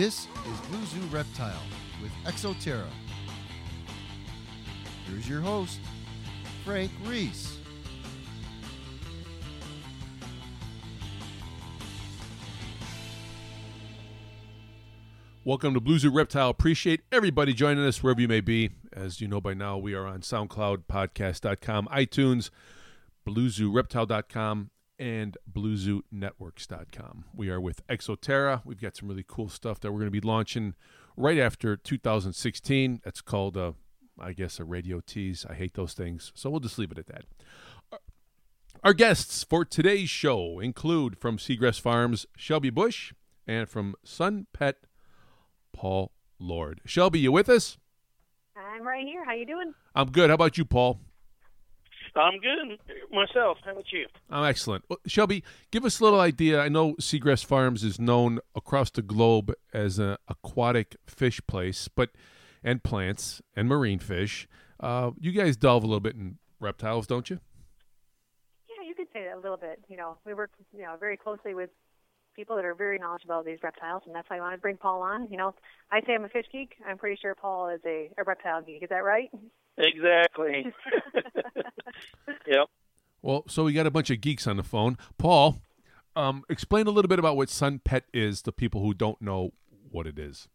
This is Blue Zoo Reptile with Exoterra. Here's your host, Frank Reese. Welcome to Blue Zoo Reptile. Appreciate everybody joining us wherever you may be. As you know by now, we are on SoundCloud, Podcast.com, iTunes, BlueZooReptile.com, and BlueZooNetworks.com. We are with Exoterra. We've got some really cool stuff that we're going to be launching right after 2016. That's called, uh, I guess, a radio tease. I hate those things, so we'll just leave it at that. Our guests for today's show include from Segrest Farms, Shelby Bush, and from Sun Pet, Paul Lord. Shelby, you with us? I'm right here. How you doing? I'm good. How about you, Paul? I'm good myself. How about you? I'm excellent. Well, Shelby, give us a little idea. I know Segrest Farms is known across the globe as an aquatic fish place, but and plants and marine fish. Uh, you guys delve a little bit in reptiles, don't you? Yeah, you could say that a little bit. You know, we work, you know, very closely with people that are very knowledgeable of these reptiles, and that's why I wanted to bring Paul on. You know, I say I'm a fish geek. I'm pretty sure Paul is a, a reptile geek. Is that right? Exactly. yep. Well, so we got a bunch of geeks on the phone. Paul, um, explain a little bit about what Sun Pet is to people who don't know what it is.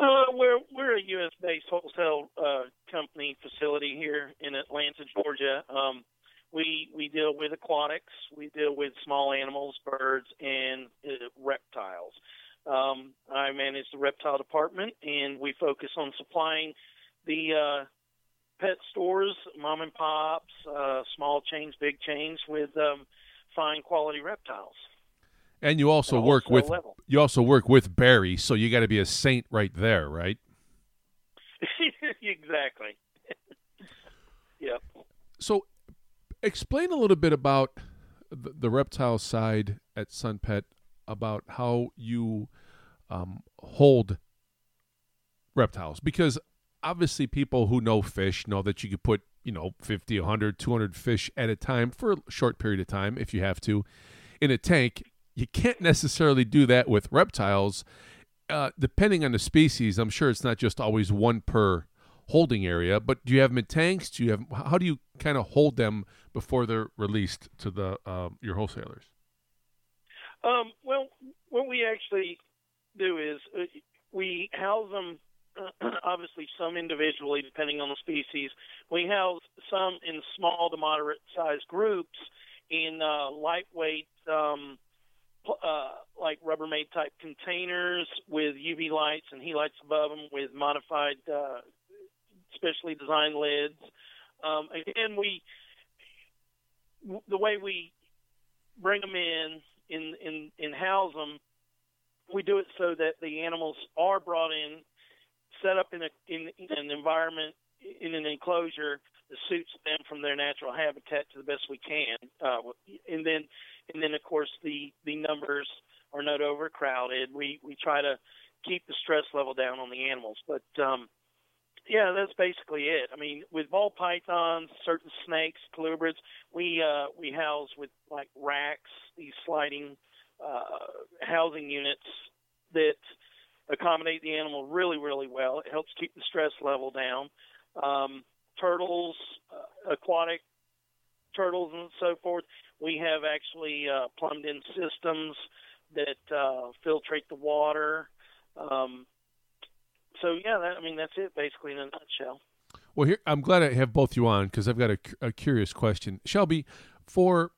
Uh, we're we're a U.S. based wholesale uh, company facility here in Atlanta, Georgia. Um, we we deal with aquatics, we deal with small animals, birds, and uh, reptiles. Um, I manage the reptile department, and we focus on supplying the uh, pet stores, mom and pops, uh, small chains, big chains, with um, fine quality reptiles. And you also At a work with level. you also work with Barry, so you got to be a saint right there, right? exactly. yep. So, explain a little bit about the, the reptile side at Sun Pet about how you um, hold reptiles because obviously people who know fish know that you could put you know 50 100 200 fish at a time for a short period of time if you have to in a tank. You can't necessarily do that with reptiles. Uh, depending on the species i'm sure it's not just always one per holding area but do you have them in tanks? Do you have how do you kind of hold them before they're released to the um, your wholesalers? Um, well, what we actually do is uh, we house them, uh, obviously some individually depending on the species. We house some in small to moderate sized groups in uh, lightweight, um, uh, like Rubbermaid type containers with UV lights and heat lights above them with modified, uh, specially designed lids. Um, again, we the way we bring them in in in in house them, we do it so that the animals are brought in, set up in a in, in an environment in an enclosure that suits them from their natural habitat to the best we can, uh, and then and then of course the the numbers are not overcrowded. We we try to keep the stress level down on the animals, but um, yeah, that's basically it. I mean, with ball pythons, certain snakes, colubrids, we uh, we house with like racks, these sliding uh, housing units that accommodate the animal really, really well. It helps keep the stress level down. Um, turtles, uh, aquatic turtles, and so forth. We have actually uh, plumbed in systems that uh, filtrate the water. Um, so yeah, that, I mean that's it basically in a nutshell. Well, here I'm glad I have both you on because I've got a, a curious question, Shelby. For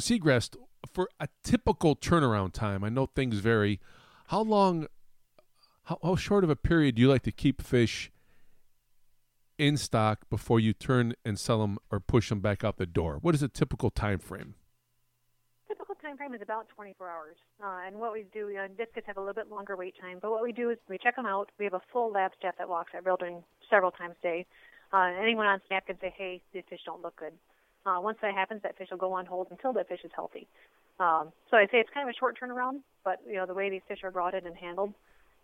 Segrest, for a typical turnaround time, I know things vary. How long, how, how short of a period do you like to keep fish in stock before you turn and sell them or push them back out the door? What is a typical time frame? Typical time frame is about 24 hours. Uh, and what we do, uh, discus have a little bit longer wait time, but what we do is we check them out. We have a full lab staff that walks that building several times a day. Uh, anyone on staff can say, hey, these fish don't look good. Uh, once that happens, that fish will go on hold until that fish is healthy. Um, so I say it's kind of a short turnaround, but you know the way these fish are brought in and handled,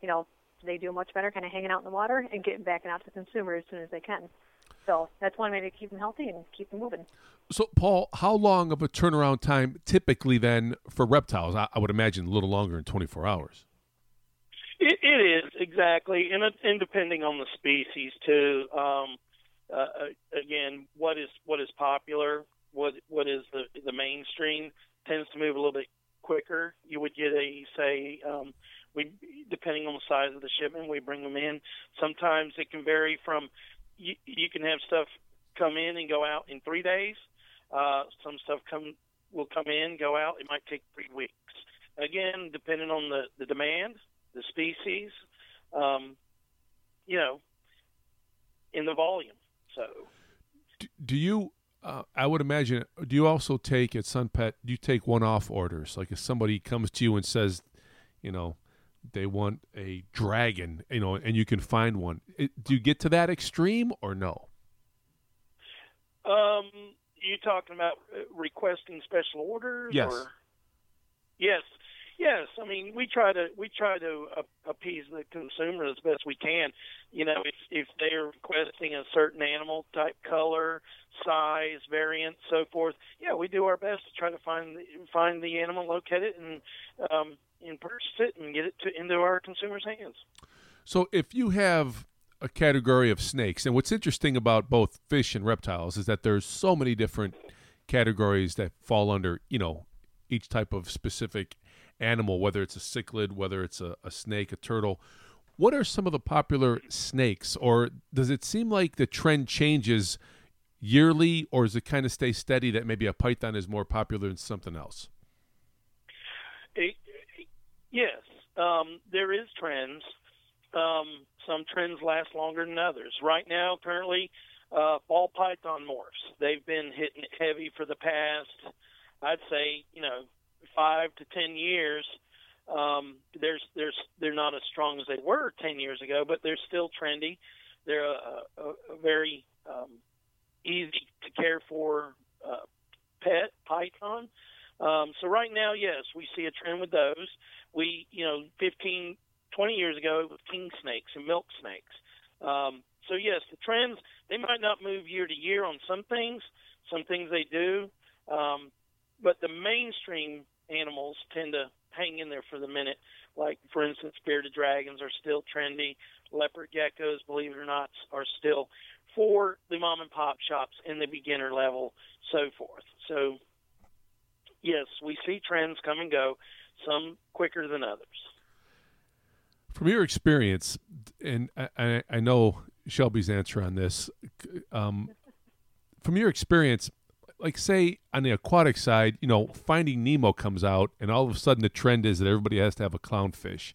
you know, they do much better, kind of hanging out in the water and getting back out to the consumer as soon as they can. So that's one way to keep them healthy and keep them moving. So, Paul, how long of a turnaround time typically then for reptiles? I, I would imagine a little longer than 24 hours. It, it is exactly, and and depending on the species too. Um, uh, again, what is what is popular, what what is the the mainstream tends to move a little bit quicker. You would get a say, um, we depending on the size of the shipment, we bring them in. Sometimes it can vary from you, you can have stuff come in and go out in three days. Uh, some stuff come will come in, go out. It might take three weeks. Again, depending on the the demand, the species, um, you know, in the volume. So, do, do you? Uh, I would imagine. Do you also take at Sun Pet? Do you take one-off orders? Like if somebody comes to you and says, you know, they want a dragon, you know, and you can find one. It, do you get to that extreme or no? Um, you talking about uh, requesting special orders? Yes. Or? Yes. Yes, I mean we try to we try to appease the consumer as best we can. You know, if if they're requesting a certain animal type, color, size, variant, so forth, yeah, we do our best to try to find find the animal, locate it, and um, and purchase it and get it to into our consumers' hands. So, if you have a category of snakes, and what's interesting about both fish and reptiles is that there's so many different categories that fall under you know each type of specific animal, whether it's a cichlid, whether it's a, a snake, a turtle. What are some of the popular snakes, or does it seem like the trend changes yearly, or does it kind of stay steady that maybe a python is more popular than something else? It, yes, um, there is trends. Um, some trends last longer than others. Right now, currently, uh, ball python morphs. They've been hitting heavy for the past, I'd say, you know, five to ten years, um, there's there's they're not as strong as they were ten years ago, but they're still trendy. They're a, a, a very um, easy to care for uh, pet python. Um, so right now, yes, we see a trend with those. We, you know, 15, 20 years ago, it was king snakes and milk snakes. Um, so yes, the trends they might not move year to year on some things. Some things they do, um, but the mainstream animals tend to hang in there for the minute. Like, for instance, bearded dragons are still trendy. Leopard geckos, believe it or not, are still for the mom and pop shops in the beginner level, so forth. So, yes, we see trends come and go, some quicker than others. From your experience, and I, I know Shelby's answer on this, um, from your experience, like say on the aquatic side, you know, Finding Nemo comes out, and all of a sudden the trend is that everybody has to have a clownfish.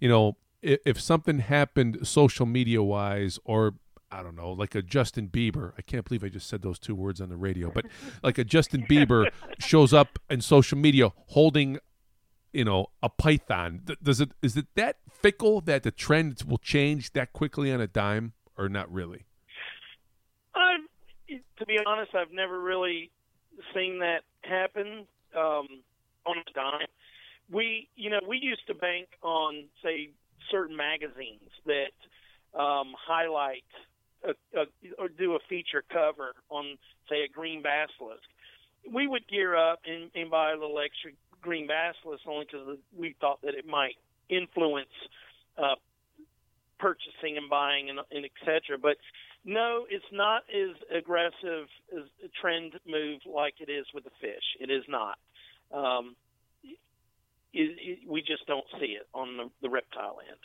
You know, if, if something happened social media wise, or I don't know, like a Justin Bieber. I can't believe I just said those two words on the radio, but like a Justin Bieber shows up in social media holding, you know, a python. Does it is it that fickle that the trend will change that quickly on a dime, or not really? To be honest, I've never really seen that happen um, on a dime. We, you know, we used to bank on, say, certain magazines that um, highlight a, a, or do a feature cover on, say, a green basilisk. We would gear up and, and buy a little extra green basilisk only because we thought that it might influence uh, purchasing and buying and, and et cetera. But no, it's not as aggressive as a trend move like it is with the fish. It is not. Um, it, it, we just don't see it on the, the reptile end.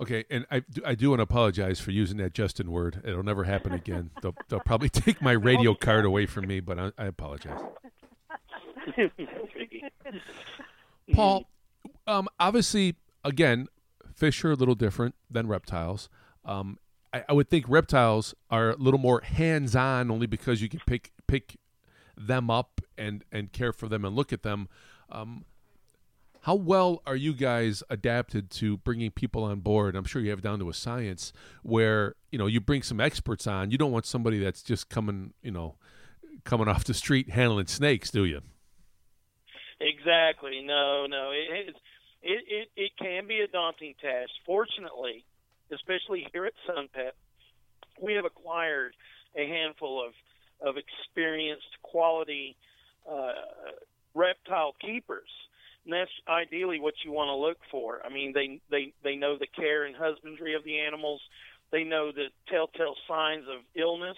Okay, and I, I do want to apologize for using that Justin word. It'll never happen again. they'll, they'll probably take my radio card away from me, but I, I apologize. Paul, um, obviously, again, fish are a little different than reptiles. Um, I, I would think reptiles are a little more hands on, only because you can pick pick them up and and care for them and look at them. Um, how well are you guys adapted to bringing people on board? I'm sure you have down to a science where you know you bring some experts on. You don't want somebody that's just coming, you know, coming off the street handling snakes, do you? Exactly. No, no. It it it, it can be a daunting task. Fortunately, especially here at SunPet, we have acquired a handful of of experienced, quality uh, reptile keepers. and that's ideally what you want to look for. I mean, they they they know the care and husbandry of the animals. They know the telltale signs of illness,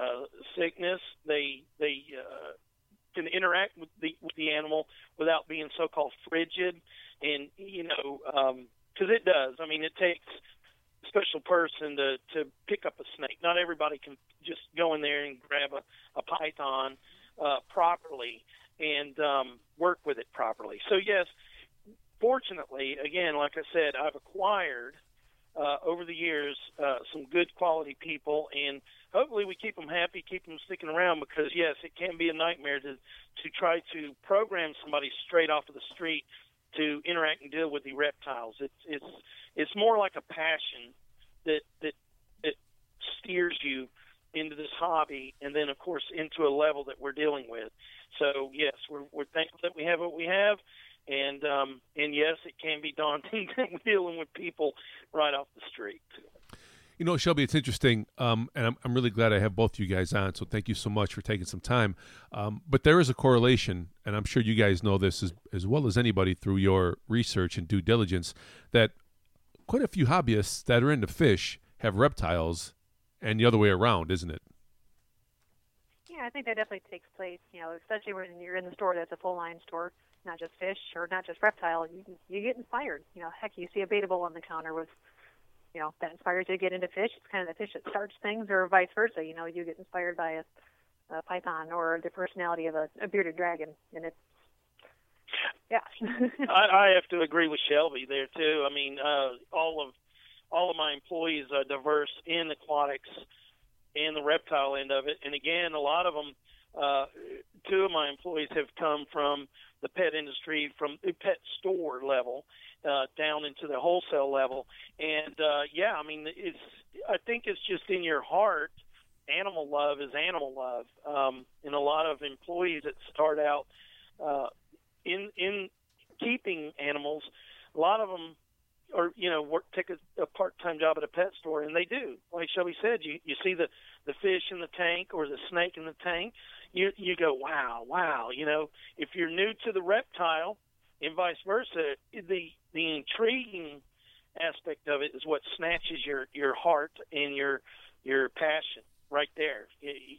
uh, sickness. They they uh, can interact with the with the animal without being so-called frigid, and you know, because um, it does. I mean, it takes special person to to pick up a snake. Not everybody can just go in there and grab a, a python uh, properly and um, work with it properly. So yes, fortunately, again, like I said, I've acquired uh, over the years uh, some good quality people, and hopefully we keep them happy, keep them sticking around. Because yes, it can be a nightmare to to try to program somebody straight off of the street to interact and deal with the reptiles. It's it's it's more like a passion that that that steers you into this hobby, and then of course into a level that we're dealing with. So yes, we're we're thankful that we have what we have, and um, and yes, it can be daunting dealing with people right off the street. You know, Shelby, it's interesting, um, and I'm, I'm really glad I have both you guys on. So thank you so much for taking some time. Um, but there is a correlation, and I'm sure you guys know this as, as well as anybody through your research and due diligence, that quite a few hobbyists that are into fish have reptiles, and the other way around, isn't it? Yeah, I think that definitely takes place. You know, especially when you're in the store that's a full line store, not just fish or not just reptile. You you get inspired. You know, heck, you see a baitable on the counter with, you know, that inspires you to get into fish. It's kind of the fish that starts things, or vice versa. You know, you get inspired by a, a python or the personality of a, a bearded dragon, and it's yeah. I, I have to agree with Shelby there too. I mean, uh, all of all of my employees are diverse in aquatics and the reptile end of it. And again, a lot of them, uh, two of my employees have come from the pet industry, from the pet store level uh, down into the wholesale level. And uh, yeah, I mean, it's I think it's just in your heart. Animal love is animal love, um, and a lot of employees that start out uh, in in keeping animals, a lot of them or you know work take a, a part-time job at a pet store and they do like shelby said you you see the the fish in the tank or the snake in the tank you you go wow wow you know if you're new to the reptile and vice versa the the intriguing aspect of it is what snatches your your heart and your your passion right there you,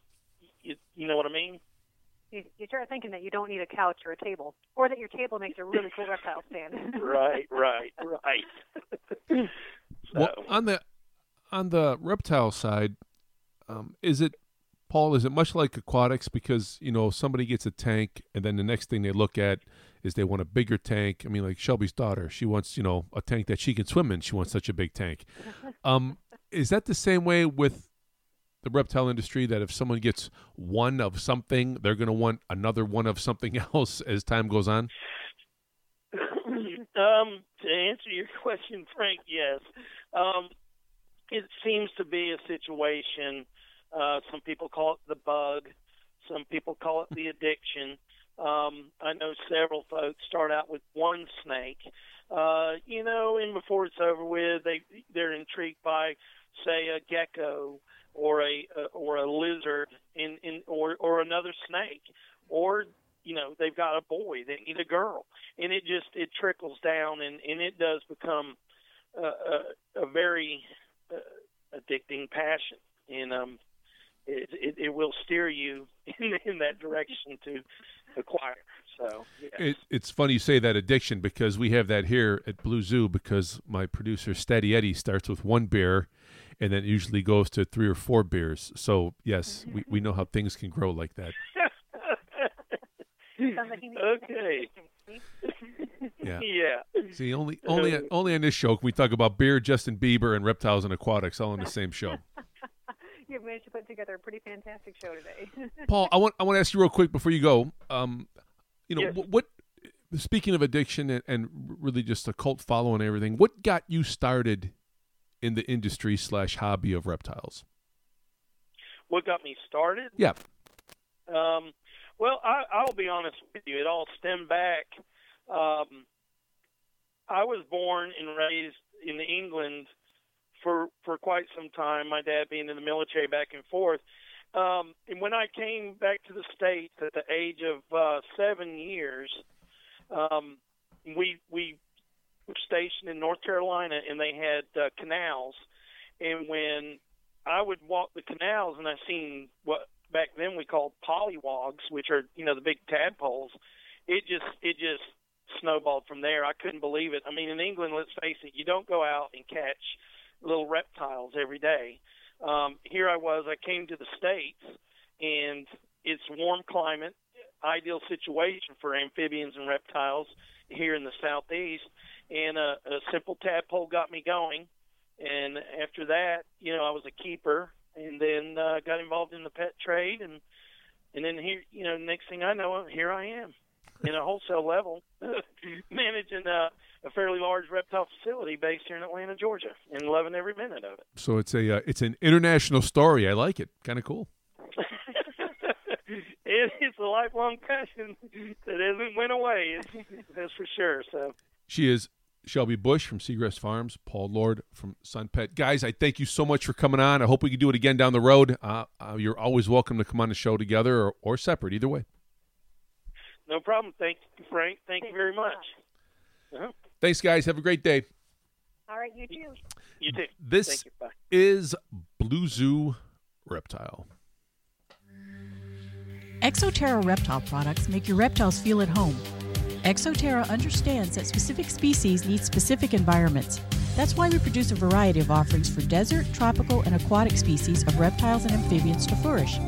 you, you know what i mean you, you start thinking that you don't need a couch or a table, or that your table makes a really cool reptile stand. right, right, right. so. Well, on the on the reptile side, um, is it Paul? Is it much like aquatics? Because you know somebody gets a tank, and then the next thing they look at is they want a bigger tank. I mean, like Shelby's daughter, she wants you know a tank that she can swim in. She wants such a big tank. Um, is that the same way with the reptile industry that if someone gets one of something, they're going to want another one of something else as time goes on? um, to answer your question, Frank, yes. Um, it seems to be a situation. Uh, some people call it the bug. Some people call it the addiction. Um, I know several folks start out with one snake, uh, you know, and before it's over with, they they're intrigued by, say, a gecko or a uh, or a lizard in in or or another snake or you know they've got a boy they need a girl and it just it trickles down and and it does become a, a, a very uh, addicting passion and um it, it it will steer you in in that direction to acquire so yes. it, it's funny you say that addiction because we have that here at Blue Zoo because my producer Steady Eddie starts with one beer and then usually goes to three or four beers. So yes, we, we know how things can grow like that. okay. Yeah. Yeah. See, only only only on this show can we talk about beer, Justin Bieber, and reptiles and aquatics all in the same show. You've managed to put together a pretty fantastic show today. Paul, I want I want to ask you real quick before you go. Um, you know Yes. what, what? Speaking of addiction and, and really just a cult following and everything, what got you started in the industry slash hobby of reptiles? What got me started? Yeah. Um, well, I, I'll be honest with you. It all stemmed back. Um, I was born and raised in England for for quite some time. My dad being in the military back and forth. Um, and when I came back to the states at the age of uh, seven years, um, we we were stationed in North Carolina, and they had uh, canals. And when I would walk the canals, and I seen what back then we called pollywogs, which are you know the big tadpoles. It just it just snowballed from there. I couldn't believe it. I mean, in England, let's face it, you don't go out and catch little reptiles every day. Um, here I was. I came to the states, and it's warm climate, ideal situation for amphibians and reptiles here in the southeast. And a, a simple tadpole got me going. And after that, you know, I was a keeper, and then uh, got involved in the pet trade, and and then here, you know, next thing I know, here I am in a wholesale level, managing a, a fairly large reptile facility based here in Atlanta, Georgia, and loving every minute of it. So it's a uh, it's an international story. I like it. Kind of cool. it is a lifelong passion that hasn't went away. That's for sure. So she is Shelby Bush from Segrest Farms, Paul Lord from Sun Pet. Guys, I thank you so much for coming on. I hope we can do it again down the road. Uh, uh, you're always welcome to come on the show together or, or separate, either way. No problem. Thank you, Frank. Thank you very much. much. Uh-huh. Thanks, guys. Have a great day. All right, you too. You too. This Thank you. Bye. is Blue Zoo Reptile. Exoterra reptile products make your reptiles feel at home. Exoterra understands that specific species need specific environments. That's why we produce a variety of offerings for desert, tropical, and aquatic species of reptiles and amphibians to flourish.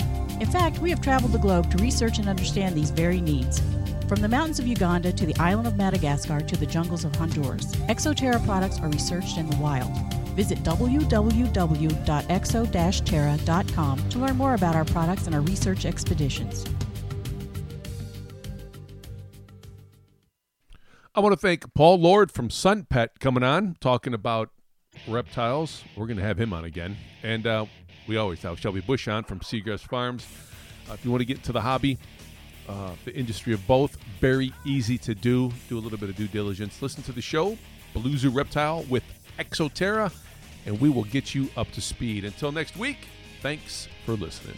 In fact, we have traveled the globe to research and understand these very needs. From the mountains of Uganda to the island of Madagascar to the jungles of Honduras, Exoterra products are researched in the wild. Visit www.exo-terra.com to learn more about our products and our research expeditions. I want to thank Paul Lord from Sun Pet coming on, talking about reptiles. We're going to have him on again. And uh, we always have Shelby Bush on from Segrest Farms. Uh, if you want to get into the hobby, uh, the industry of both, very easy to do. Do a little bit of due diligence. Listen to the show, Blue Reptile with Exoterra, and we will get you up to speed. Until next week, thanks for listening.